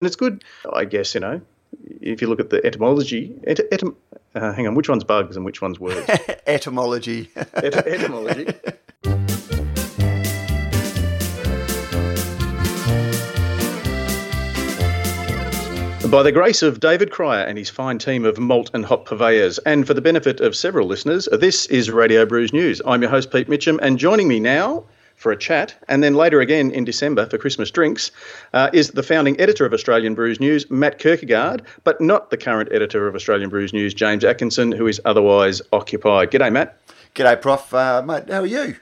And it's good, I guess, you know, if you look at the etymology, et, etym, uh, hang on, which one's bugs and which one's words? etymology. Et, etymology. By the grace of David Cryer and his fine team of malt and hop purveyors, and for the benefit of several listeners, this is Radio Brews News. I'm your host, Pete Mitchum, and joining me now for a chat, and then later again in December for Christmas drinks, uh, is the founding editor of Australian Brews News, Matt Kirkegaard, but not the current editor of Australian Brews News, James Atkinson, who is otherwise occupied. G'day, Matt. G'day, Prof. Uh, mate, how are you?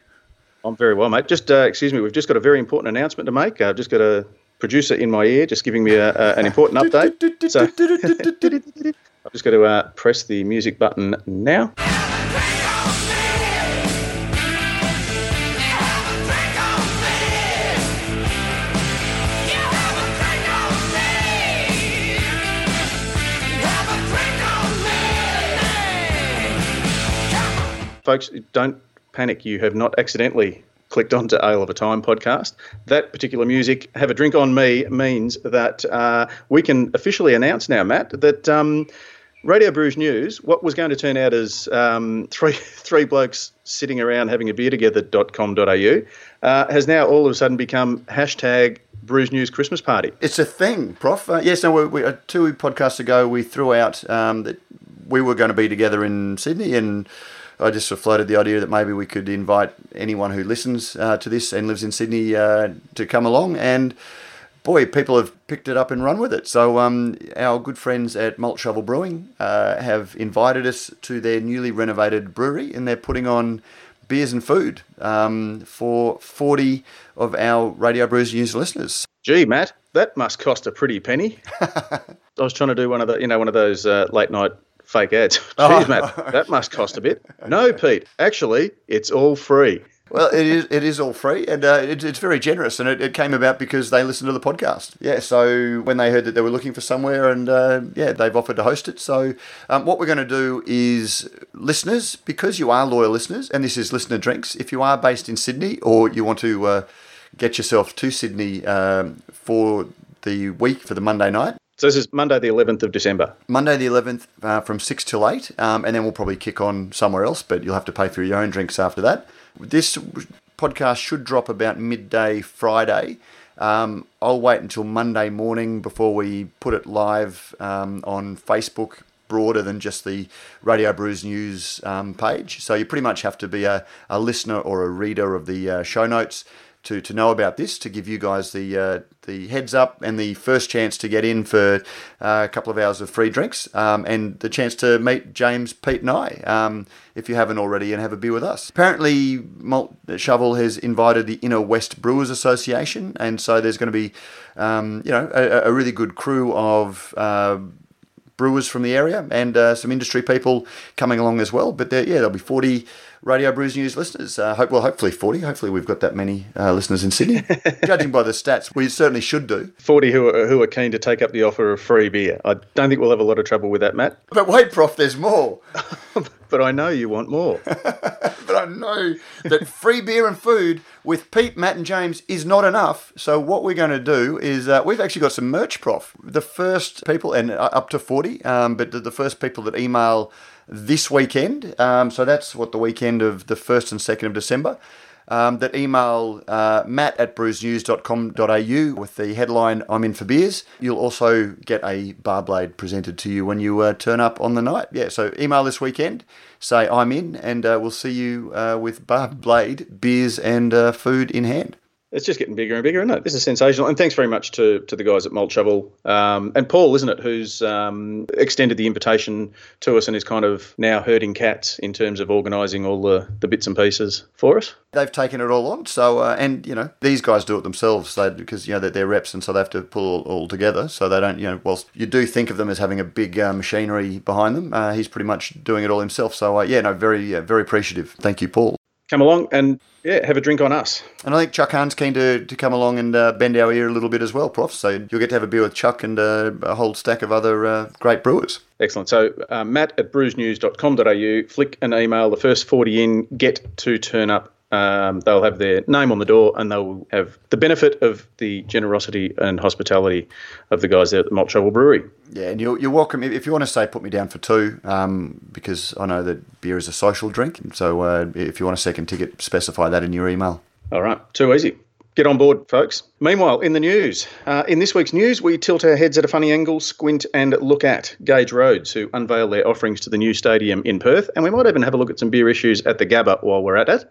I'm very well, mate. Just, uh, excuse me, we've just got a very important announcement to make. I've just got a producer in my ear just giving me a, a, an important update. So I've just got to uh, press the music button now. Folks, don't panic. You have not accidentally clicked onto Ale of a Time podcast. That particular music, Have a Drink on Me, means that uh, we can officially announce now, Matt, that um, Radio Brews News, what was going to turn out as um, three, three blokes sitting around having a beer together.com.au, uh, has now all of a sudden become hashtag Brews News Christmas Party. It's a thing, Prof. Uh, yes, no, we, we, uh, two podcasts ago we threw out um, that we were going to be together in Sydney and I just sort of floated the idea that maybe we could invite anyone who listens uh, to this and lives in Sydney uh, to come along. And boy, people have picked it up and run with it. So um, our good friends at Malt Shovel Brewing uh, have invited us to their newly renovated brewery, and they're putting on beers and food um, for 40 of our Radio Brews News listeners. Gee, Matt, that must cost a pretty penny. I was trying to do one of the, you know, one of those uh, late night fake ads. Jeez, oh. Matt, that must cost a bit. No, Pete, actually, it's all free. Well, it is. It is all free, and uh, it, it's very generous. And it, it, came about because they listened to the podcast. Yeah. So when they heard that they were looking for somewhere, and uh, yeah, they've offered to host it. So um, what we're going to do is, listeners, because you are loyal listeners, and this is listener drinks. If you are based in Sydney, or you want to uh, get yourself to Sydney um, for the week for the Monday night, so this is Monday, the 11th of December. Monday, the 11th, uh, from 6 till 8, um, and then we'll probably kick on somewhere else, but you'll have to pay for your own drinks after that. This podcast should drop about midday Friday. Um, I'll wait until Monday morning before we put it live um, on Facebook, broader than just the Radio Brews News um, page. So you pretty much have to be a, a listener or a reader of the uh, show notes to, to know about this, to give you guys the uh, the heads up and the first chance to get in for uh, a couple of hours of free drinks um, and the chance to meet James, Pete, and I, um, if you haven't already, and have a beer with us. Apparently, Malt Shovel has invited the Inner West Brewers Association, and so there's going to be, um, you know, a, a, really good crew of. Uh, brewers from the area and uh, some industry people coming along as well. But yeah, there'll be 40 Radio Brews News listeners. Uh, hope, well, hopefully 40. Hopefully we've got that many uh, listeners in Sydney. Judging by the stats, we certainly should do. 40 who are, who are keen to take up the offer of free beer. I don't think we'll have a lot of trouble with that, Matt. But wait, Prof, there's more. but I know you want more. but I know that free beer and food with Pete, Matt, and James is not enough. So what we're going to do is uh, we've actually got some merch, Prof. The first people, and uh, up to 40, um, but the first people that email this weekend. Um, so that's what the weekend of the 1st and 2nd of December. Um, that email uh, matt at brewsnews.com.au with the headline I'm in for beers. You'll also get a bar blade presented to you when you uh, turn up on the night. Yeah, so email this weekend, say I'm in, and uh, we'll see you uh, with bar blade, beers, and uh, food in hand it's just getting bigger and bigger, isn't it? This is sensational. And thanks very much to, to the guys at Malt Shovel um, and Paul, isn't it, who's um, extended the invitation to us and is kind of now herding cats in terms of organising all the, the bits and pieces for us. They've taken it all on. So, uh, and, you know, these guys do it themselves they, because, you know, they're, they're reps and so they have to pull all, all, together. So they don't, you know, whilst you do think of them as having a big uh, machinery behind them, uh, he's pretty much doing it all himself. So, uh, yeah, no, very, very appreciative. Thank you, Paul come along and yeah, have a drink on us. And I think Chuck Hahn's keen to, to come along and uh, bend our ear a little bit as well, Prof. So you'll get to have a beer with Chuck and uh, a whole stack of other uh, great brewers. Excellent. So uh, Matt at brewsnews.com.au, flick an email. The first 40 in get to turn up Um, they'll have their name on the door and they'll have the benefit of the generosity and hospitality of the guys there at the Malt Shovel Brewery. Yeah, and you're, you're welcome. If you want to say, put me down for two, um, because I know that beer is a social drink. So uh, if you want a second ticket, specify that in your email. All right, too easy. Get on board, folks. Meanwhile, in the news, uh, in this week's news, we tilt our heads at a funny angle, squint, and look at Gage Roads, who unveil their offerings to the new stadium in Perth. And we might even have a look at some beer issues at the Gabba while we're at it.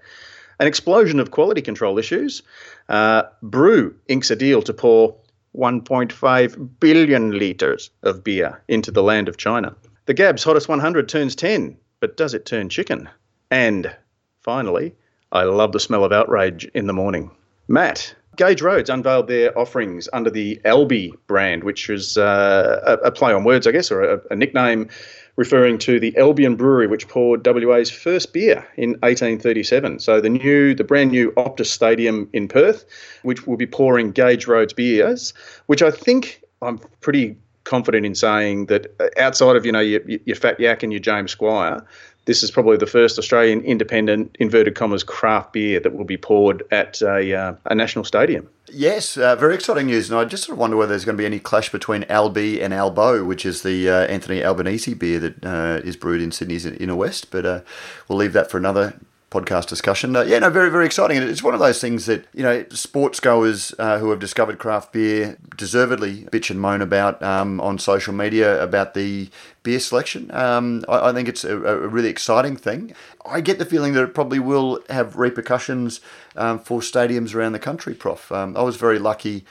An explosion of quality control issues. Uh, Brew inks a deal to pour 1.5 billion litres of beer into the land of China. The Gab's Hottest 100 turns 10, but does it turn chicken? And finally, I love the smell of outrage in the morning. Matt, Gage Roads unveiled their offerings under the Alby brand, which is uh, a, a, play on words, I guess, or a, a, nickname referring to the Albion Brewery, which poured WA's first beer in 1837. So the new, the brand new Optus Stadium in Perth, which will be pouring Gage Roads beers, which I think I'm pretty confident in saying that uh, outside of you know your, your Fat Yak and your James Squire, this is probably the first Australian independent, inverted commas, craft beer that will be poured at a, uh, a national stadium. Yes, uh, very exciting news. And I just sort of wonder whether there's going to be any clash between Alby and Albo, which is the uh, Anthony Albanese beer that uh, is brewed in Sydney's Inner West. But uh, we'll leave that for another podcast discussion. Uh, yeah, no, very, very exciting. It's one of those things that, you know, sports goers uh, who have discovered craft beer deservedly bitch and moan about um, on social media about the beer selection. Um, I, I, think it's a, a, really exciting thing. I get the feeling that it probably will have repercussions um, for stadiums around the country, Prof. Um, I was very lucky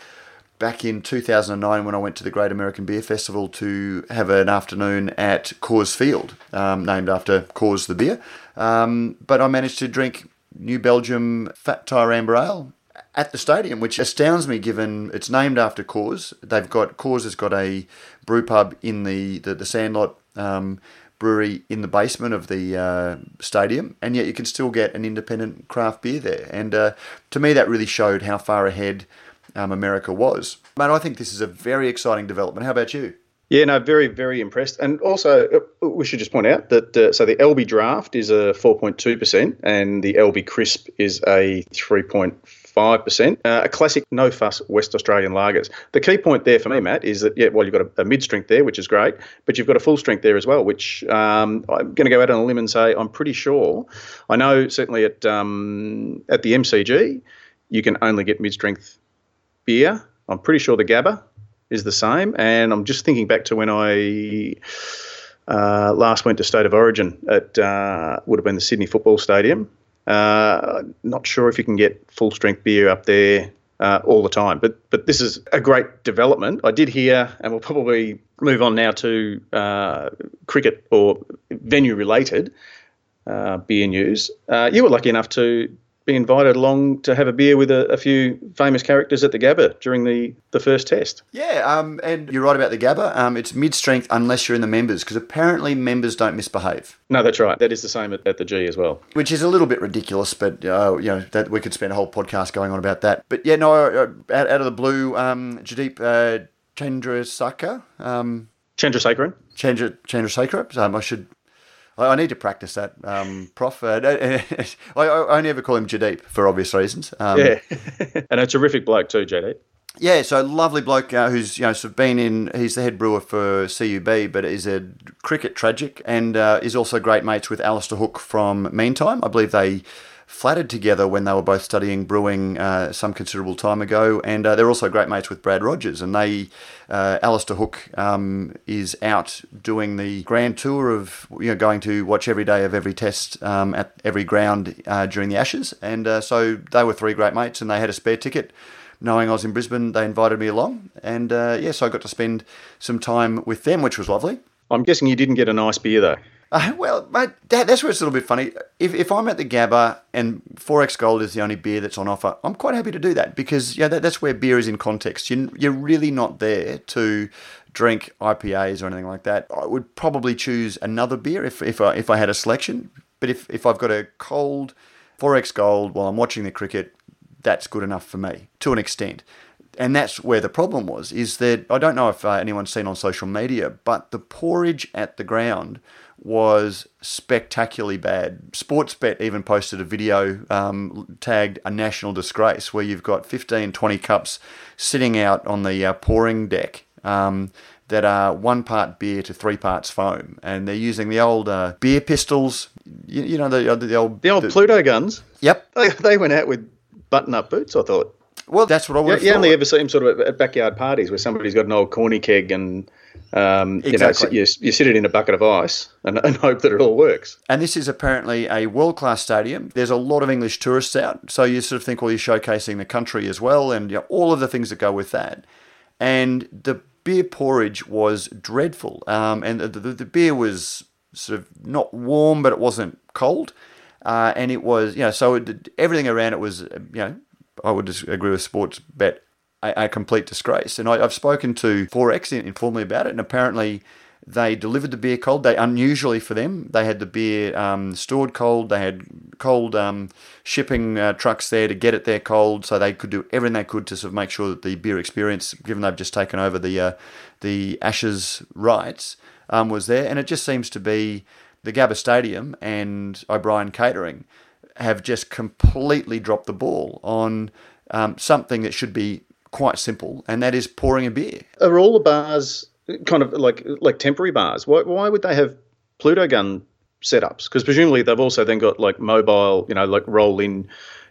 back in 2009 when I went to the Great American Beer Festival to have an afternoon at Coors Field, um, named after Coors the beer. Um, but I managed to drink New Belgium Fat Tire Amber Ale at the stadium, which astounds me given it's named after Coors. They've got Coors has got a brew pub in the the, the Sandlot um, brewery in the basement of the uh, stadium, and yet you can still get an independent craft beer there. And uh, to me, that really showed how far ahead um, America was. But I think this is a very exciting development. How about you? Yeah, no, very, very impressed. And also, uh, we should just point out that uh, so the Alby Draft is a 4.2%, and the Alby Crisp is a 3.5%. Uh, a classic no fuss West Australian lagers. The key point there for me, Matt, is that, yeah, well, you've got a, a mid strength there, which is great, but you've got a full strength there as well, which um, I'm going to go out on a limb and say I'm pretty sure. I know certainly at, um, at the MCG, you can only get mid strength beer. I'm pretty sure the Gabba is the same. And I'm just thinking back to when I uh, last went to State of Origin at uh, would have been the Sydney Football Stadium. Uh, not sure if you can get full strength beer up there uh, all the time, but but this is a great development. I did hear, and we'll probably move on now to uh, cricket or venue related uh, beer news. you were lucky enough to be invited along to have a beer with a, a, few famous characters at the Gabba during the, the first test. Yeah, um, and you're right about the Gabba. Um, it's mid strength unless you're in the members, because apparently members don't misbehave. No, that's right. That is the same at, at the G as well. Which is a little bit ridiculous, but uh, you know that we could spend a whole podcast going on about that. But yeah, no, uh, out, out of the blue, um, Jadeep uh, Chandrasaka. Um, Chandrasekaran. Chandra, Chandrasekaran. Um, I should I, need to practice that, um, Prof. Uh, I, I, only ever call him Jadeep for obvious reasons. Um, yeah, and a terrific bloke too, Jadeep. Yeah, so lovely bloke uh, who's you know sort of been in. He's the head brewer for CUB, but is a cricket tragic and uh, is also great mates with Alastair Hook from Meantime. I believe they flattered together when they were both studying brewing uh, some considerable time ago, and uh, they're also great mates with Brad Rogers. And they, uh, Alastair Hook, um, is out doing the grand tour of you know going to watch every day of every test um, at every ground uh, during the Ashes, and uh, so they were three great mates, and they had a spare ticket. Knowing I was in Brisbane, they invited me along, and uh, yeah, so I got to spend some time with them, which was lovely. I'm guessing you didn't get a nice beer though. Uh, well, mate, that, that's where it's a little bit funny. If, if I'm at the Gabba and 4X Gold is the only beer that's on offer, I'm quite happy to do that because yeah, that, that's where beer is in context. You, you're really not there to drink IPAs or anything like that. I would probably choose another beer if, if, I, if I had a selection. But if, if I've got a cold 4X Gold while I'm watching the cricket, that's good enough for me to an extent and that's where the problem was. Is that I don't know if uh, anyone's seen on social media, but the porridge at the ground was spectacularly bad. Sportsbet even posted a video um, tagged a national disgrace where you've got 15, 20 cups sitting out on the uh, pouring deck. Um, that are one part beer to three parts foam, and they're using the old uh, beer pistols. You, you know the, the old the old the, Pluto guns. Yep, they, they went out with button-up boots. I thought. Well, that's what I would. You, you only ever see them sort of at backyard parties where somebody's got an old corny keg and um, exactly. You, know, you, you, sit it in a bucket of ice and, and, hope that it all works. And this is apparently a world class stadium. There's a lot of English tourists out, so you sort of think, well, you're showcasing the country as well, and you know, all of the things that go with that. And the beer porridge was dreadful, um, and the, the, the, beer was sort of not warm, but it wasn't cold, uh, and it was you know so it, everything around it was you know I would agree with Sportsbet a, a complete disgrace. And I, have spoken to 4X informally about it, and apparently they delivered the beer cold. They unusually for them, they had the beer um, stored cold. They had cold um, shipping uh, trucks there to get it there cold, so they could do everything they could to sort of make sure that the beer experience, given they've just taken over the uh, the Ashes rights, um, was there. And it just seems to be the Gabba Stadium and O'Brien Catering have just completely dropped the ball on um, something that should be quite simple, and that is pouring a beer. Are all the bars kind of like like temporary bars? Why, why would they have Pluto gun setups? Because presumably they've also then got like mobile, you know, like roll in,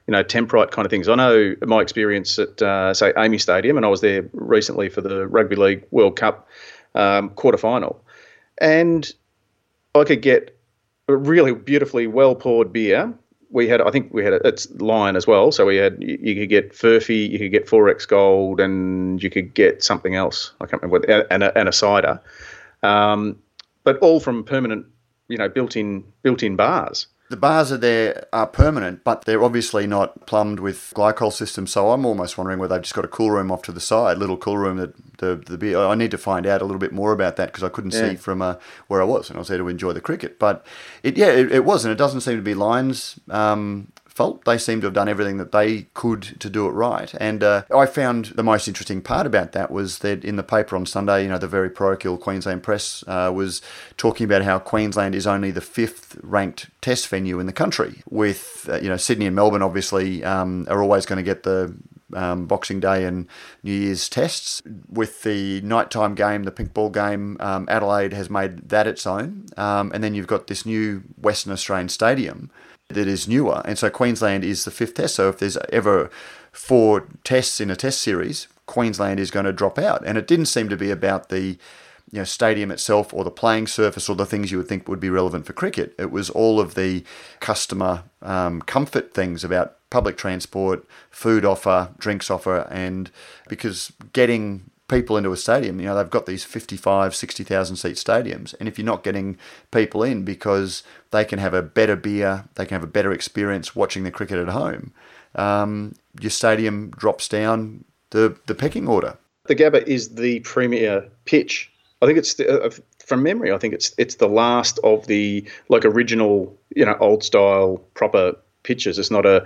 you know, Temprite kind of things. I know my experience at uh, say AAMI Stadium, and I was there recently for the Rugby League World Cup um, quarter final, and I could get a really beautifully well poured beer we had, I think we had a, it's Lion as well. So we had, you, you could get Furphy, you could get 4X Gold, and you could get something else. I can't remember, what, and a, and a cider, um, but all from permanent, you know, built-in built-in bars. The bars are there are permanent, but they're obviously not plumbed with glycol systems. So I'm almost wondering whether they've just got a cool room off to the side, little cool room that the the beer. I need to find out a little bit more about that because I couldn't yeah. see from uh, where I was, and I was there to enjoy the cricket. But it yeah, it, it was, and it doesn't seem to be Lion's. um, fault. They seem to have done everything that they could to do it right. And uh, I found the most interesting part about that was that in the paper on Sunday, you know, the very parochial Queensland Press uh, was talking about how Queensland is only the fifth ranked test venue in the country, with, uh, you know, Sydney and Melbourne obviously um, are always going to get the um, Boxing Day and New Year's tests. With the nighttime game, the pink ball game, um, Adelaide has made that its own. Um, and then you've got this new Western Australian stadium that is newer. And so Queensland is the fifth test. So if there's ever four tests in a test series, Queensland is going to drop out. And it didn't seem to be about the you know, stadium itself or the playing surface or the things you would think would be relevant for cricket. It was all of the customer um, comfort things about public transport, food offer, drinks offer, and because getting people into a stadium. You know, they've got these 55, 60,000 seat stadiums. And if you're not getting people in because they can have a better beer, they can have a better experience watching the cricket at home, um, your stadium drops down the, the pecking order. The Gabba is the premier pitch. I think it's the, uh, from memory. I think it's it's the last of the like original, you know, old style proper pitches. It's not a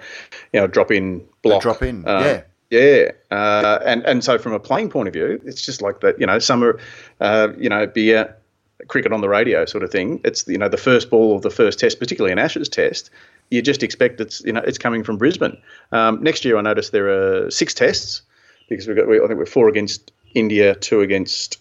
you know drop in block. A drop in, uh, yeah. Yeah, uh, and and so from a playing point of view, it's just like that. You know, summer, uh, you know, be beer, cricket on the radio sort of thing. It's you know the first ball of the first test, particularly an Ashes test. You just expect it's you know it's coming from Brisbane. Um, next year, I noticed there are six tests because we've got we, I think we're four against India, two against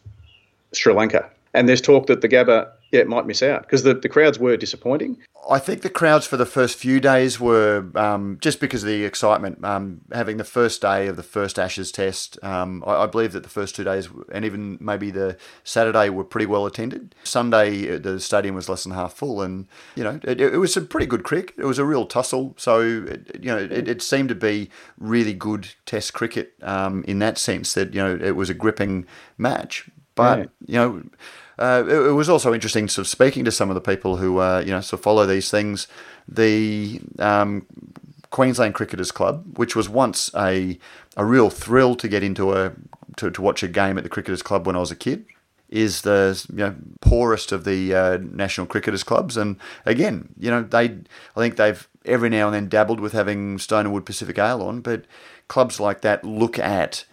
Sri Lanka, and there's talk that the Gabba yeah, it might miss out because the, the crowds were disappointing. I think the crowds for the first few days were um, just because of the excitement. Um, having the first day of the first Ashes test, um, I, I, believe that the first two days and even maybe the Saturday were pretty well attended. Sunday, uh, the stadium was less than half full, and you know it, it was a pretty good cricket. It was a real tussle, so it, you know it, it, seemed to be really good Test cricket um, in that sense. That you know it was a gripping match, but yeah. you know uh, it, it, was also interesting sort of speaking to some of the people who uh, you know sort of follow these things. The um, Queensland Cricketers Club, which was once a a real thrill to get into a to, to watch a game at the Cricketers Club when I was a kid, is the you know, poorest of the uh, national cricketers clubs. And again, you know, they I think they've every now and then dabbled with having Stone and Wood Pacific Ale on, but clubs like that look at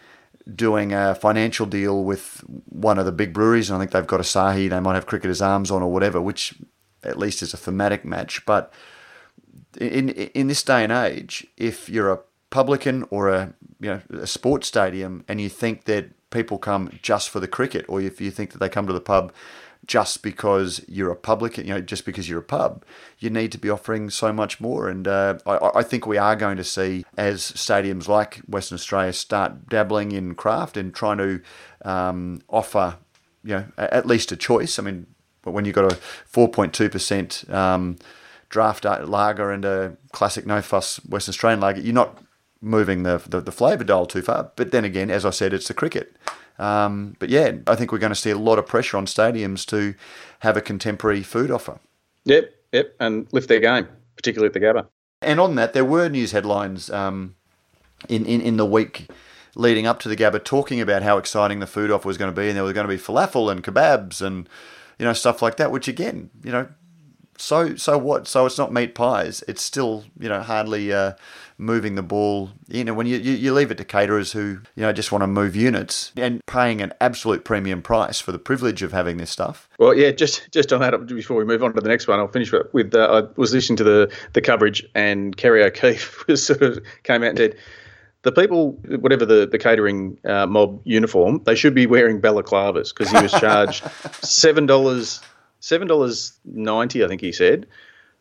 doing a financial deal with one of the big breweries. And I think they've got Asahi, they might have Cricketer's Arms on or whatever, which at least is a thematic match. But in in this day and age, if you're a publican or a you know a sports stadium and you think that people come just for the cricket, or if you think that they come to the pub just because you're a publican, you know, just because you're a pub, you need to be offering so much more. And uh, I, I, think we are going to see as stadiums like Western Australia start dabbling in craft and trying to um, offer, you know, at least a choice. I mean, when you've got a 4.2% um, draft lager and a classic no fuss Western Australian lager, you're not moving the, the, the flavour dial too far. But then again, as I said, it's the cricket. Um, but yeah, I think we're going to see a lot of pressure on stadiums to have a contemporary food offer. Yep, yep, and lift their game, particularly at the Gabba. And on that, there were news headlines um, in, in, in the week leading up to the Gabba talking about how exciting the food offer was going to be, and there was going to be falafel and kebabs and you know stuff like that. Which again, you know, so so what? So it's not meat pies. It's still you know hardly uh, moving the ball. You know when you, you, you leave it to caterers who you know just want to move units and paying an absolute premium price for the privilege of having this stuff. Well, yeah, just just on that before we move on to the next one, I'll finish with. Uh, I was listening to the the coverage and Kerry O'Keeffe was sort of came out and said the people, whatever the, the catering uh, mob uniform, they should be wearing balaclavas because he was charged seven dollars seven dollars ninety, I think he said,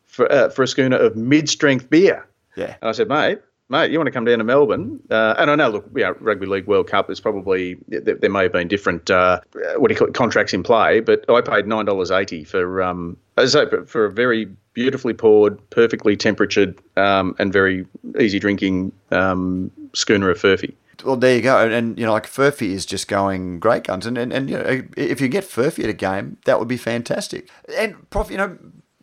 for uh, for a schooner of mid strength beer. Yeah. And I said, mate, mate, you want to come down to Melbourne? Uh, and I know, look, yeah, Rugby League World Cup is probably there, there may have been different uh, what do you call it, contracts in play, but I paid nine dollars eighty for um as I say, for a very beautifully poured, perfectly temperatured, um, and very easy drinking um, schooner of Furphy. Well, there you go. And, you know, like Furphy is just going great guns. And, and, and you know, if you get Furphy at a game, that would be fantastic. And, Prof, you know,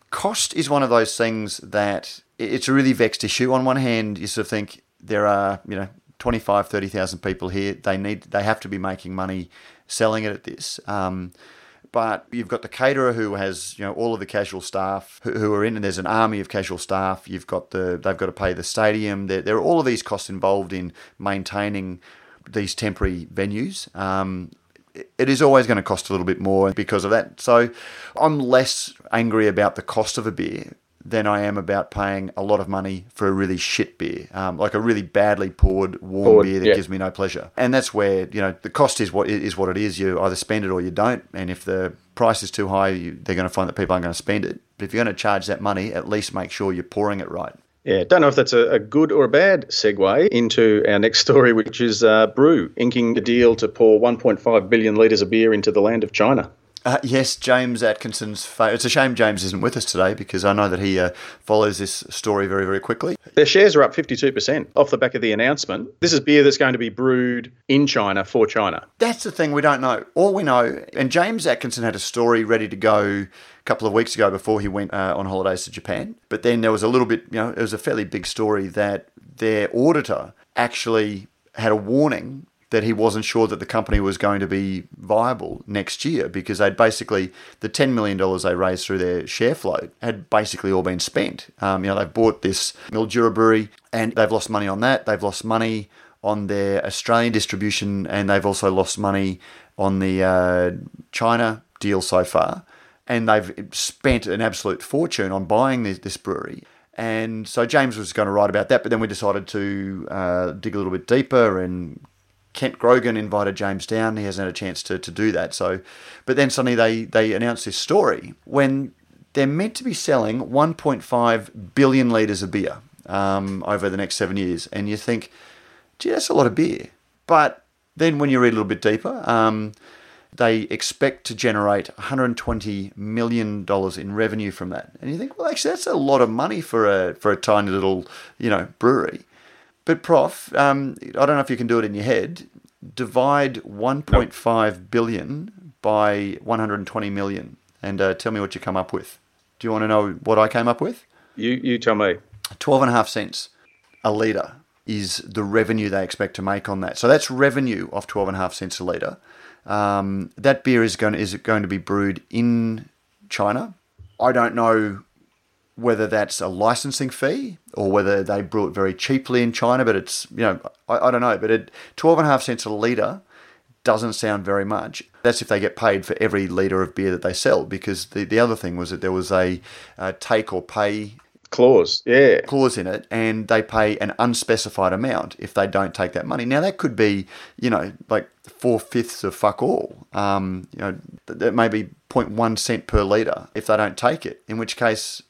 cost is one of those things that it's a really vexed issue. On one hand, you sort of think there are, you know, 25, 30,000 people here. They need, they have to be making money selling it at this. Um, but you've got the caterer who has you know all of the casual staff who, who, are in, and there's an army of casual staff. You've got the they've got to pay the stadium. There, there are all of these costs involved in maintaining these temporary venues. Um, it is always going to cost a little bit more because of that. So I'm less angry about the cost of a beer than I am about paying a lot of money for a really shit beer, um, like a really badly poured warm poured, beer that yeah. gives me no pleasure. And that's where you know the cost is what is what it is. You either spend it or you don't. And if the price is too high, you, they're going to find that people aren't going to spend it. But if you're going to charge that money, at least make sure you're pouring it right. Yeah, don't know if that's a, a, good or a bad segue into our next story, which is uh, Brew inking a deal to pour 1.5 billion litres of beer into the land of China. Uh, yes, James Atkinson's. Fa- it's a shame James isn't with us today because I know that he uh, follows this story very, very quickly. Their shares are up 52% off the back of the announcement. This is beer that's going to be brewed in China for China. That's the thing we don't know. All we know, and James Atkinson had a story ready to go a couple of weeks ago before he went uh, on holidays to Japan. But then there was a little bit, you know, it was a fairly big story that their auditor actually had a warning that he wasn't sure that the company was going to be viable next year because they'd basically the ten million dollars they raised through their share float had basically all been spent. Um, you know, they've bought this Mildura brewery and they've lost money on that. They've lost money on their Australian distribution and they've also lost money on the uh, China deal so far. And they've spent an absolute fortune on buying this, this brewery. And so James was going to write about that, but then we decided to uh, dig a little bit deeper and Kent Grogan invited James down. He hasn't had a chance to, to do that. So, but then suddenly they they announced this story when they're meant to be selling 1.5 billion liters of beer um, over the next seven years, and you think, gee, that's a lot of beer. But then when you read a little bit deeper, um, they expect to generate 120 million dollars in revenue from that, and you think, well, actually, that's a lot of money for a for a tiny little you know brewery. But, Prof, um, I don't know if you can do it in your head. Divide 1.5 nope. billion by 120 million and uh, tell me what you come up with. Do you want to know what I came up with? You, you tell me. 12 and a half cents a litre is the revenue they expect to make on that. So that's revenue of 12 and a half cents a litre. Um, that beer is going, is going to be brewed in China. I don't know whether that's a licensing fee or whether they brew it very cheaply in China, but it's, you know, I, I don't know, but at 12 and a half cents a litre doesn't sound very much. That's if they get paid for every litre of beer that they sell, because the, the other thing was that there was a, take or pay clause, yeah, clause in it, and they pay an unspecified amount if they don't take that money. Now that could be, you know, like four fifths of fuck all. Um, you know, that may be 0.1 cent per litre if they don't take it. In which case,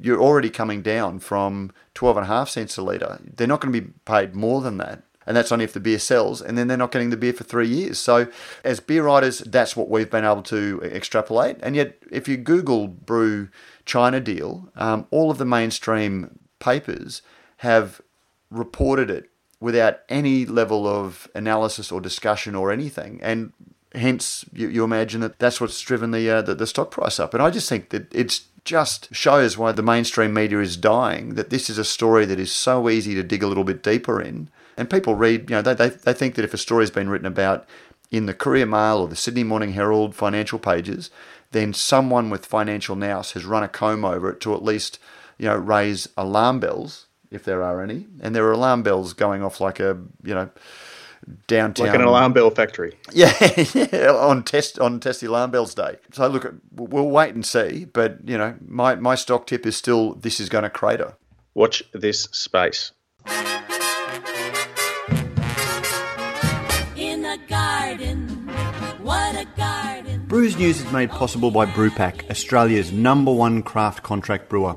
you're already coming down from 12 and a half cents a litre. They're not going to be paid more than that. And that's only if the beer sells, and then they're not getting the beer for three years. So, as beer writers, that's what we've been able to extrapolate. And yet, if you Google brew China deal, um, all of the mainstream papers have reported it without any level of analysis or discussion or anything. And hence, you, you imagine that that's what's driven the, uh, the, the stock price up. And I just think that it's just shows why the mainstream media is dying. That this is a story that is so easy to dig a little bit deeper in, and people read. You know, they they, they think that if a story has been written about in the Courier Mail or the Sydney Morning Herald financial pages, then someone with financial nous has run a comb over it to at least you know raise alarm bells if there are any, and there are alarm bells going off like a you know downtown, like an alarm bell factory. Yeah, yeah, on test on test the alarm bells day. So look, we'll wait and see. But you know, my my stock tip is still this is going to crater. Watch this space. In a garden, what a garden. Brews News is made possible by Brewpack, Australia's number one craft contract brewer.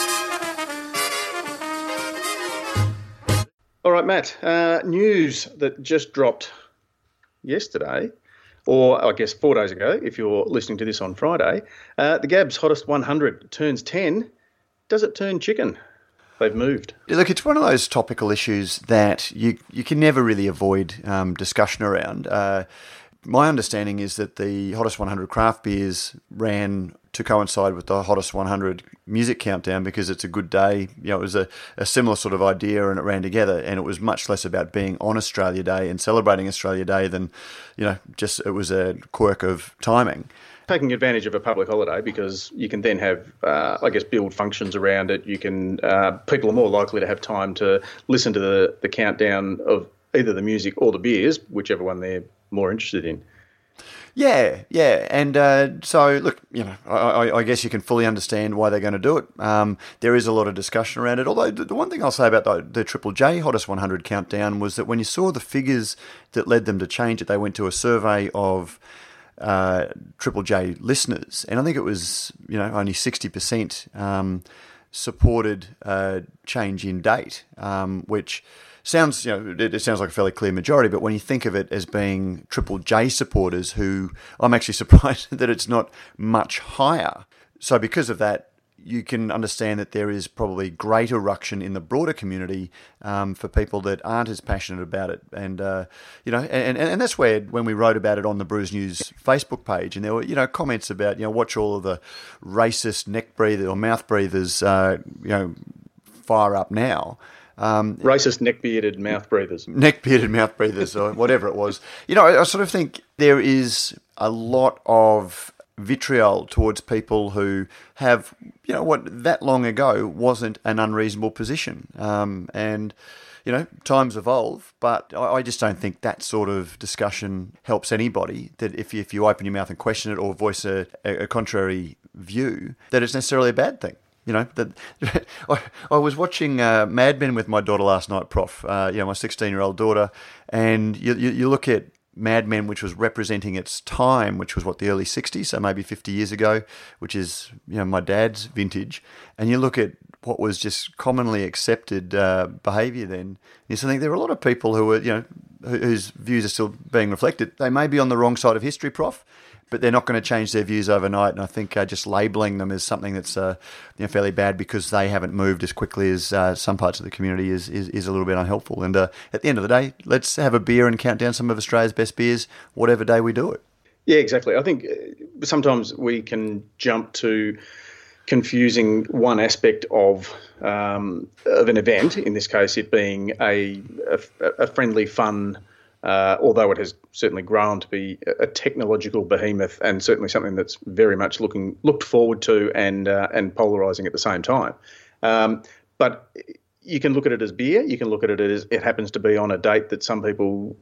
All right, Matt. Uh, news that just dropped yesterday, or I guess four days ago, if you're listening to this on Friday. Uh, the Gabs Hottest 100 turns 10. Does it turn chicken? They've moved. Look, it's one of those topical issues that you you can never really avoid um, discussion around. Uh, my understanding is that the hottest 100 craft beers ran to coincide with the hottest 100 music countdown because it's a good day. You know, it was a, a similar sort of idea and it ran together. And it was much less about being on Australia Day and celebrating Australia Day than, you know, just it was a quirk of timing. Taking advantage of a public holiday because you can then have, uh, I guess, build functions around it. You can, uh, people are more likely to have time to listen to the, the countdown of either the music or the beers, whichever one they're more interested in. Yeah, yeah, and uh, so look, you know, I, I, guess you can fully understand why they're going to do it. Um, there is a lot of discussion around it. Although the, one thing I'll say about the, the Triple J Hottest 100 countdown was that when you saw the figures that led them to change it, they went to a survey of uh, Triple J listeners, and I think it was you know only 60 percent um, supported uh, change in date, um, which sounds you know it, sounds like a fairly clear majority, but when you think of it as being Triple J supporters, who I'm actually surprised that it's not much higher. So because of that, you can understand that there is probably greater ruction in the broader community um, for people that aren't as passionate about it, and uh, you know, and, and, and that's where when we wrote about it on the Brews News Facebook page, and there were you know comments about you know watch all of the racist neck breathers or mouth breathers, uh, you know, fire up now. Um, Racist neck bearded mouth breathers. Neck bearded mouth breathers, or whatever it was. You know, I, I sort of think there is a lot of vitriol towards people who have, you know, what that long ago wasn't an unreasonable position. Um, and, you know, times evolve, but I, I, just don't think that sort of discussion helps anybody. That if you, if you open your mouth and question it or voice a, a contrary view, that it's necessarily a bad thing. You know, that I, I was watching uh, Mad Men with my daughter last night, Prof. Uh, you know, my 16 year old daughter, and you, you, you look at Mad Men, which was representing its time, which was what the early 60s, so maybe 50 years ago, which is you know my dad's vintage, and you look at what was just commonly accepted uh, behaviour then. You think there are a lot of people who are you know whose views are still being reflected. They may be on the wrong side of history, Prof but they're not going to change their views overnight. And I think uh, just labelling them as something that's uh, you know, fairly bad because they haven't moved as quickly as uh, some parts of the community is, is, is a little bit unhelpful. And uh, at the end of the day, let's have a beer and count down some of Australia's best beers, whatever day we do it. Yeah, exactly. I think uh, sometimes we can jump to confusing one aspect of um, of an event. In this case, it being a a, a friendly, fun. Uh, although it has certainly grown to be a technological behemoth and certainly something that's very much looking looked forward to and uh, and polarizing at the same time. Um, but you can look at it as beer. You can look at it as it happens to be on a date that some people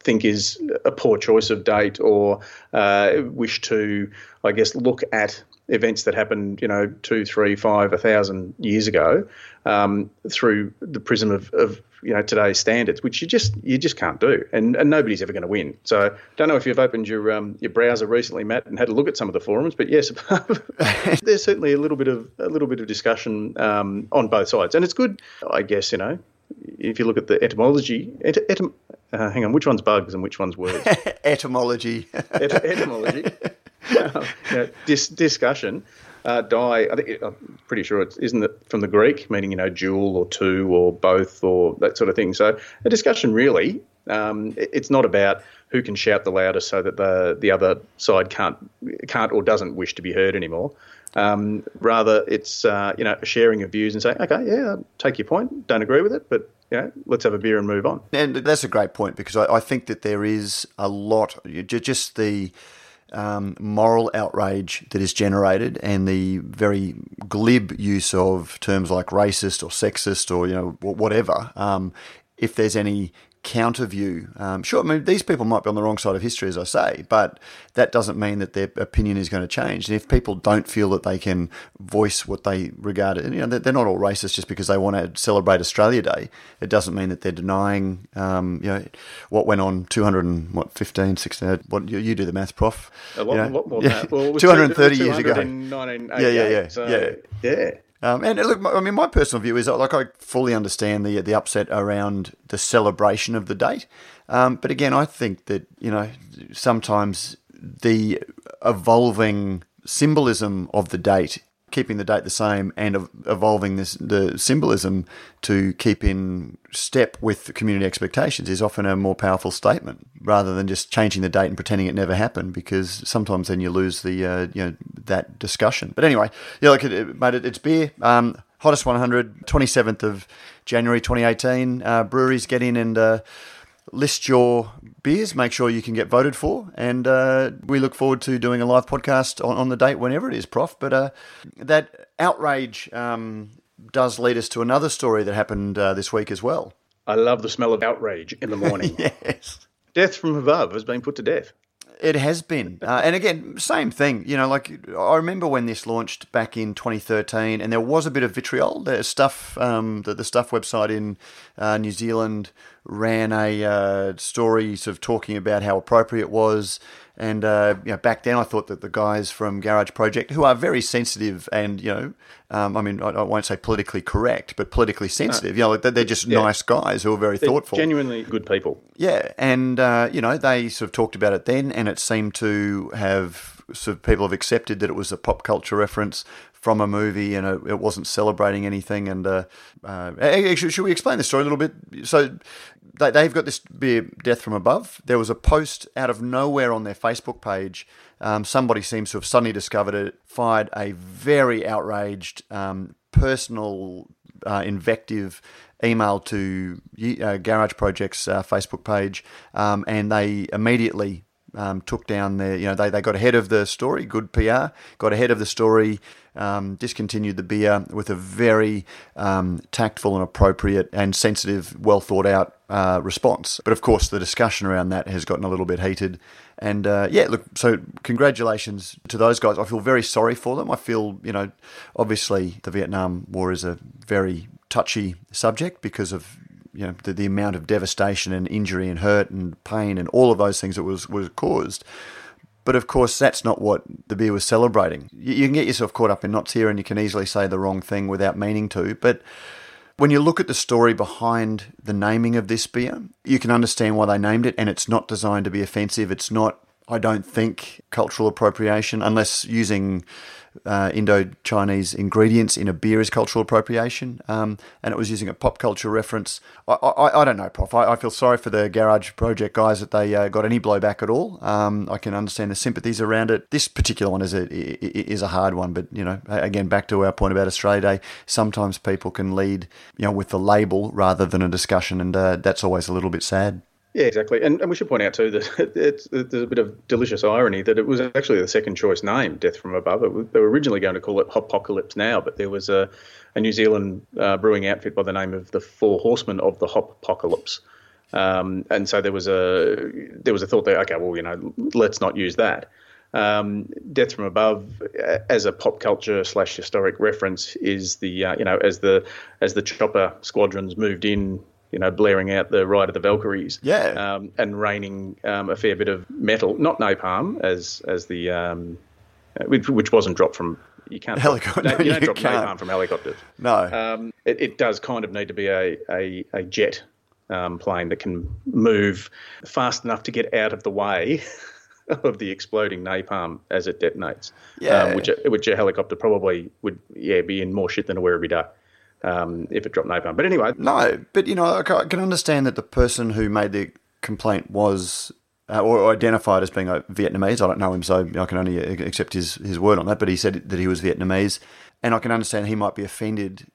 think is a poor choice of date or uh, wish to, I guess, look at events that happened, you know, two, three, five, a thousand years ago, um, through the prism of, of, you know today's standards, which you just you just can't do, and, and nobody's ever going to win. So don't know if you've opened your um, your browser recently, Matt, and had a look at some of the forums, but yes, there's certainly a little bit of a little bit of discussion um, on both sides, and it's good, I guess. You know, if you look at the etymology, et, etym, uh, hang on, which one's bugs and which one's words? etymology. Et, etymology. uh, dis, discussion. Uh, die, I think I'm pretty sure it's isn't it from the Greek, meaning you know dual or two or both or that sort of thing. So a discussion really, um, it's not about who can shout the loudest so that the the other side can't can't or doesn't wish to be heard anymore. Um, rather, it's uh, you know a sharing of views and saying, okay, yeah, take your point, don't agree with it, but you know, let's have a beer and move on. And that's a great point because I, I think that there is a lot, just the um, moral outrage that is generated and the very glib use of terms like racist or sexist or you know whatever. Um, if there's any counter view. Um, sure, I mean, these people might be on the wrong side of history, as I say, but that doesn't mean that their opinion is going to change. And if people don't feel that they can voice what they regard, you know, they're not all racist just because they want to celebrate Australia Day. It doesn't mean that they're denying, um, you know, what went on 200 and, what, 15, 16, what, you, you do the math, Prof. A lot, you know? lot more than yeah. that. Well, 230 years ago. In 1988, yeah, yeah, yeah. So, yeah. yeah. Um, and look, I mean, my personal view is like I fully understand the the upset around the celebration of the date, um, but again, I think that you know sometimes the evolving symbolism of the date keeping the date the same and evolving this the symbolism to keep in step with community expectations is often a more powerful statement rather than just changing the date and pretending it never happened because sometimes then you lose the uh, you know that discussion. But anyway, yeah, look, it, mate, it's beer. Um, hottest 100, 27th of January 2018. Uh, breweries get in and. Uh, list your beers, make sure you can get voted for, and uh, we look forward to doing a live podcast on, on the date whenever it is, Prof. But uh, that outrage um, does lead us to another story that happened uh, this week as well. I love the smell of outrage in the morning. yes. Death from above has been put to death. It has been. Uh, and again, same thing. You know, like I remember when this launched back in 2013, and there was a bit of vitriol. There's stuff, um, the, the Stuff website in uh, New Zealand ran a uh, story sort of talking about how appropriate it was. And uh, you know, back then, I thought that the guys from Garage Project, who are very sensitive and you know, um, I mean, I, I, won't say politically correct, but politically sensitive. No. You know, they're just yeah. nice guys who are very they're thoughtful, genuinely good people. Yeah, and uh, you know, they sort of talked about it then, and it seemed to have sort of people have accepted that it was a pop culture reference from a movie and it wasn't celebrating anything. And uh, uh, actually, should we explain the story a little bit? So they, they've got this beer, Death from Above. There was a post out of nowhere on their Facebook page. Um, somebody seems to have suddenly discovered it, fired a very outraged, um, personal, uh, invective email to uh, Garage Project's uh, Facebook page, um, and they immediately um, took down their, you know, they, they got ahead of the story, good PR, got ahead of the story, um, discontinued the beer with a very um, tactful and appropriate and sensitive, well thought out uh, response. But of course, the discussion around that has gotten a little bit heated. And uh, yeah, look, so congratulations to those guys. I feel very sorry for them. I feel, you know, obviously the Vietnam War is a very touchy subject because of you know the, the amount of devastation and injury and hurt and pain and all of those things that was was caused. But of course, that's not what the beer was celebrating. You, you, can get yourself caught up in knots here, and you can easily say the wrong thing without meaning to. But when you look at the story behind the naming of this beer, you can understand why they named it, and it's not designed to be offensive. It's not I don't think cultural appropriation, unless using uh, Indo-Chinese ingredients in a beer is cultural appropriation, um, and it was using a pop culture reference. I, I, I don't know, Prof. I, I, feel sorry for the Garage Project guys that they uh, got any blowback at all. Um, I can understand the sympathies around it. This particular one is a is a hard one, but you know, again, back to our point about Australia Day. Sometimes people can lead, you know, with the label rather than a discussion, and uh, that's always a little bit sad. Yeah, exactly. And, and we should point out too that it's, there's a bit of delicious irony that it was actually the second choice name, Death from Above. It, they were originally going to call it Hopocalypse Now, but there was a, a New Zealand uh, brewing outfit by the name of the Four Horsemen of the Hop Apocalypse. Um, and so there was a there was a thought that okay, well, you know, let's not use that. Um, Death from Above, as a pop culture slash historic reference, is the uh, you know as the as the chopper squadrons moved in you know, blaring out the Ride of the Valkyries, yeah, um, and raining um, a fair bit of metal, not napalm as as the um, which, which wasn't dropped from you can't helicopter. No, you don't you drop can't. napalm from helicopters. No, um, it, it, does kind of need to be a a, a jet um, plane that can move fast enough to get out of the way. of the exploding napalm as it detonates, yeah. Um, which a, which a helicopter probably would yeah be in more shit than a Werribee Duck um, if it dropped napalm. But anyway, no. But you know, I can understand that the person who made the complaint was uh, or identified as being a Vietnamese. I don't know him, so I can only accept his his word on that. But he said that he was Vietnamese, and I can understand he might be offended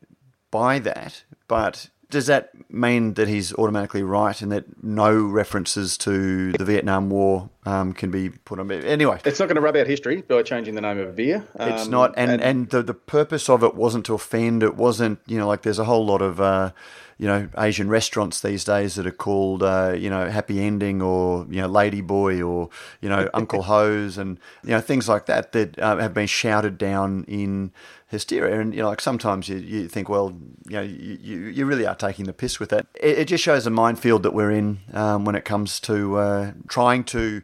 by that. But does that mean that he's automatically right and that no references to the Vietnam War um, can be put on? Anyway, it's not going to rub out history by changing the name of a beer. Um, it's not, and and, and the the purpose of it wasn't to offend. It wasn't, you know, like there's a whole lot of. Uh, you know, Asian restaurants these days that are called, uh, you know, Happy Ending or, you know, Lady Boy or, you know, Uncle Hose and, you know, things like that that uh, have been shouted down in hysteria. And, you know, like sometimes you, you think, well, you know, you, you really are taking the piss with that. It, it just shows the minefield that we're in um, when it comes to uh, trying to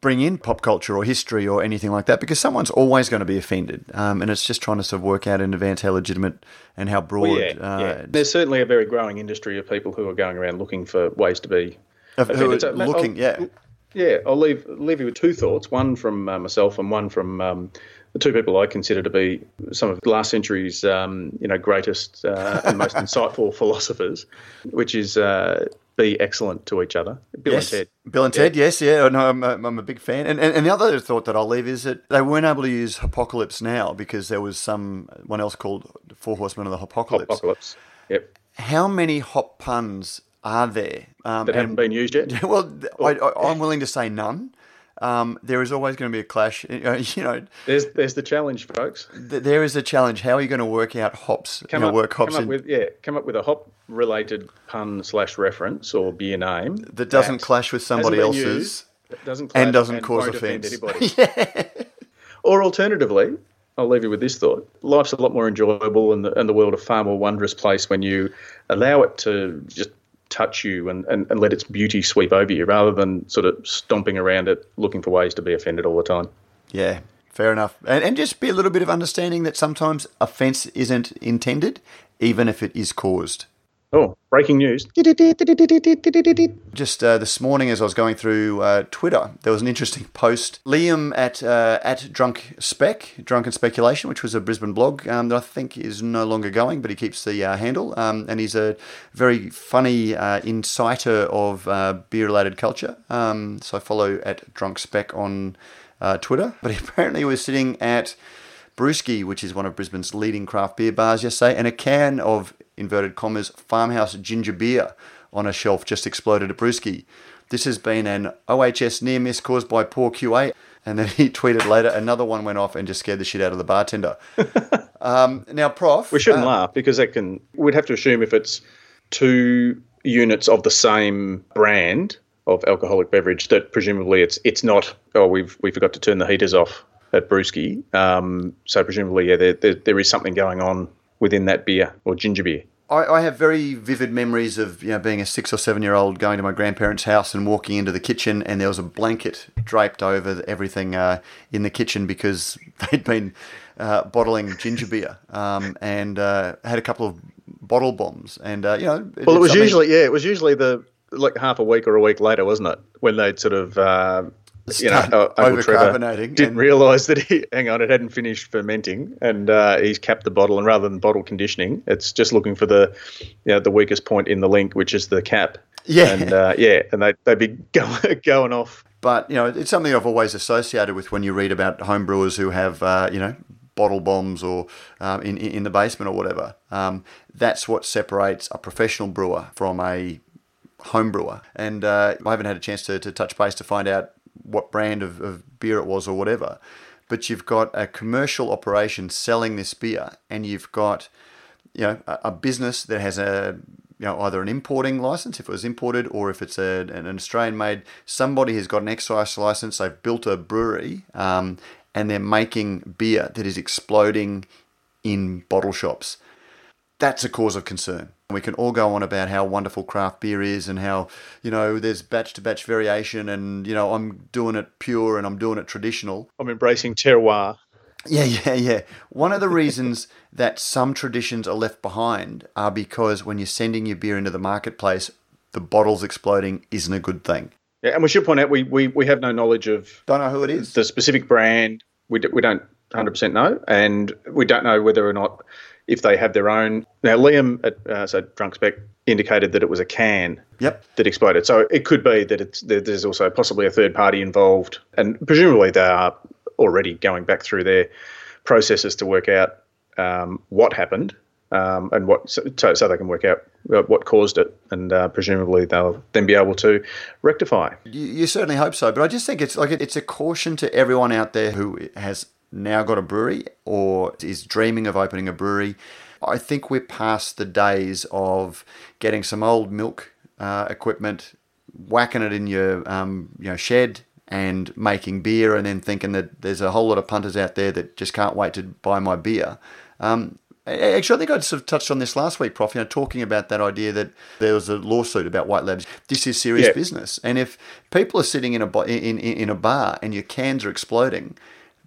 bring in pop culture or history or anything like that because someone's always going to be offended. Um, and it's just trying to sort of work out in advance how legitimate and how broad. Well, yeah, uh, yeah. There's certainly a very growing industry of people who are going around looking for ways to be who are looking, I'll, yeah. Yeah, I'll leave leave you with two thoughts. One from uh, myself, and one from um, the two people I consider to be some of last century's, um, you know, greatest uh, and most insightful philosophers, which is uh, be excellent to each other. Bill yes. and Ted. Bill and Ted, yes, yeah. No, I'm, I'm a big fan. And, and, and the other thought that I'll leave is that they weren't able to use Apocalypse now because there was someone else called Four Horsemen of the Apocalypse. Apocalypse. Yep. How many hop puns are there um, that haven't and, been used yet? Well, I, am willing to say none. Um, there is always going to be a clash. You know, there's there's the challenge, folks. there is a challenge. How are you going to work out hops? Come you know, up, work hops come up in, with yeah, come up with a hop related pun slash reference or beer name that doesn't that clash with somebody else's, used, doesn't and doesn't and cause offense. anybody. yeah. Or alternatively, I'll leave you with this thought: life's a lot more enjoyable, and the and the world a far more wondrous place when you allow it to just touch you and, and, and let its beauty sweep over you rather than sort of stomping around it looking for ways to be offended all the time. Yeah, fair enough. And, and just be a little bit of understanding that sometimes offence isn't intended, even if it is caused. Oh, breaking news. Just uh, this morning, as I was going through uh, Twitter, there was an interesting post. Liam at uh, at Drunk Spec, Drunken Speculation, which was a Brisbane blog um, that I think is no longer going, but he keeps the uh, handle. Um, and he's a very funny uh, inciter of uh, beer related culture. Um, so I follow at Drunk Spec on Twitter. But he apparently was sitting at Brewski, which is one of Brisbane's leading craft beer bars yesterday, and a can of inverted commas farmhouse ginger beer on a shelf just exploded at Brewski. This has been an OHS near miss caused by poor QA. And then he tweeted later, another one went off and just scared the shit out of the bartender. um, now, Prof. We shouldn't uh, laugh because that can, we'd have to assume if it's two units of the same brand of alcoholic beverage that presumably it's it's not, oh, we've, we forgot to turn the heaters off at Brewski. Um, so presumably, yeah, there, there, there is something going on within that beer or ginger beer. I, I, have very vivid memories of you know being a six or seven year old going to my grandparents' house and walking into the kitchen and there was a blanket draped over everything uh, in the kitchen because they'd been uh, bottling ginger beer um, and uh, had a couple of bottle bombs and uh, you know. It well, it was something... usually yeah, it was usually the like half a week or a week later, wasn't it, when they'd sort of uh, you know, Uncle Trevor didn't and- realise that he, hang on, it hadn't finished fermenting, and uh, he's capped the bottle. And rather than bottle conditioning, it's just looking for the, you know, the weakest point in the link, which is the cap. Yeah. and uh, yeah, and they they'd be going going off. But you know, it's something I've always associated with when you read about home brewers who have uh, you know bottle bombs or um, in in the basement or whatever. Um, that's what separates a professional brewer from a home brewer. And uh, I haven't had a chance to, to touch base to find out what brand of, of beer it was or whatever. But you've got a commercial operation selling this beer, and you've got you know a, a business that has a you know either an importing license if it was imported or if it's a, an Australian made somebody has got an excise license they've built a brewery um, and they're making beer that is exploding in bottle shops that's a cause of concern we can all go on about how wonderful craft beer is and how you know there's batch to batch variation and you know I'm doing it pure and I'm doing it traditional I'm embracing terroir. yeah, yeah, yeah. One of the reasons that some traditions are left behind are because when you're sending your beer into the marketplace, the bottles exploding isn't a good thing. Yeah, and we should point out we, we, we have no knowledge of Don't know who it is. the specific brand. We, d- we don't 100% know, and we don't know whether or not if they have their own. Now, Liam at uh, so Drunk Spec indicated that it was a can Yep. that exploded. So it could be that it's that there's also possibly a third party involved, and presumably they are already going back through their processes to work out um, what happened um, and what so, so they can work out uh, what caused it, and uh, presumably they'll then be able to rectify. You, you certainly hope so, but I just think it's like it's a caution to everyone out there who has now got a brewery or is dreaming of opening a brewery. I think we're past the days of getting some old milk uh, equipment, whacking it in your um, you know shed, and making beer, and then thinking that there's a whole lot of punters out there that just can't wait to buy my beer. Um, Actually, I think I sort of touched on this last week, Prof. You know, talking about that idea that there was a lawsuit about white labs. This is serious Yeah. business, and if people are sitting in a in, in in a bar and your cans are exploding,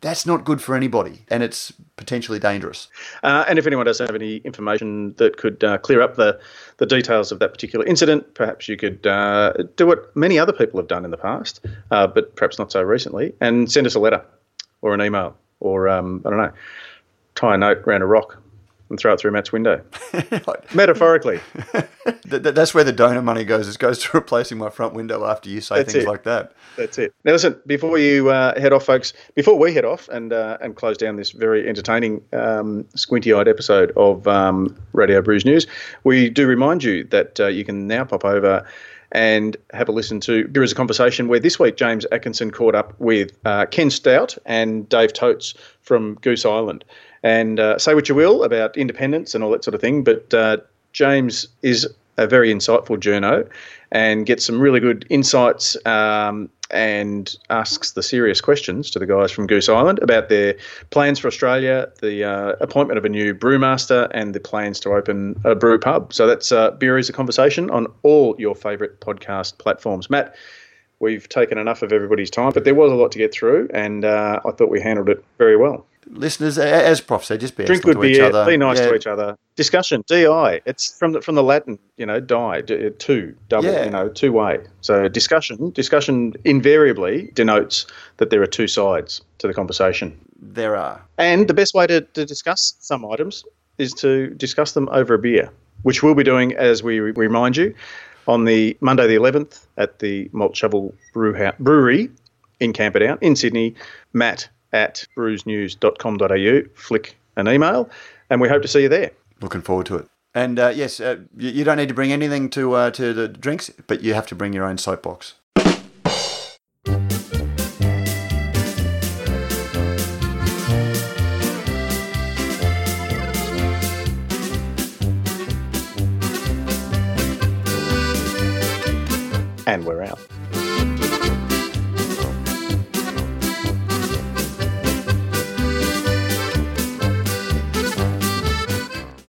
that's not good for anybody, and it's potentially dangerous. Uh, and if anyone does have any information that could uh, clear up the, the details of that particular incident, perhaps you could uh, do what many other people have done in the past, uh, but perhaps not so recently, and send us a letter or an email or, um, I don't know, tie a note around a rock and throw it through Matt's window. Metaphorically. Th- th- that's where the donor money goes. It goes to replacing my front window after you say That's things it. like that. That's it. Now, listen, before you uh, head off, folks, before we head off and uh, and close down this very entertaining, um, squinty eyed episode of um, Radio Brews News, we do remind you that uh, you can now pop over and have a listen to Beer as a Conversation, where this week James Atkinson caught up with uh, Ken Stout and Dave Totes from Goose Island. And uh, say what you will about independence and all that sort of thing, but uh, James is a very insightful journo and gets some really good insights um, and asks the serious questions to the guys from Goose Island about their plans for Australia, the uh, appointment of a new brewmaster, and the plans to open a brew pub. So that's uh, Beer is a Conversation on all your favourite podcast platforms. Matt, we've taken enough of everybody's time, but there was a lot to get through, and uh, I thought we handled it very well. Listeners, as Prof said, just be Drink good to each beer, other. be nice Yeah. to each other. Discussion, di. It's from the from the Latin, you know, die, d- uh, two, double, Yeah. you know, two way. So discussion, discussion invariably denotes that there are two sides to the conversation. There are. And the best way to, to discuss some items is to discuss them over a beer, which we'll be doing as we re- remind you on the Monday the 11th at the Malt Shovel Brew Brewery in Camperdown in Sydney. Matt at brewsnews.com.au. Flick an email, and we hope to see you there. Looking forward to it. And uh, yes, uh, you, you don't need to bring anything to uh, to the drinks, but you have to bring your own soapbox. And we're out.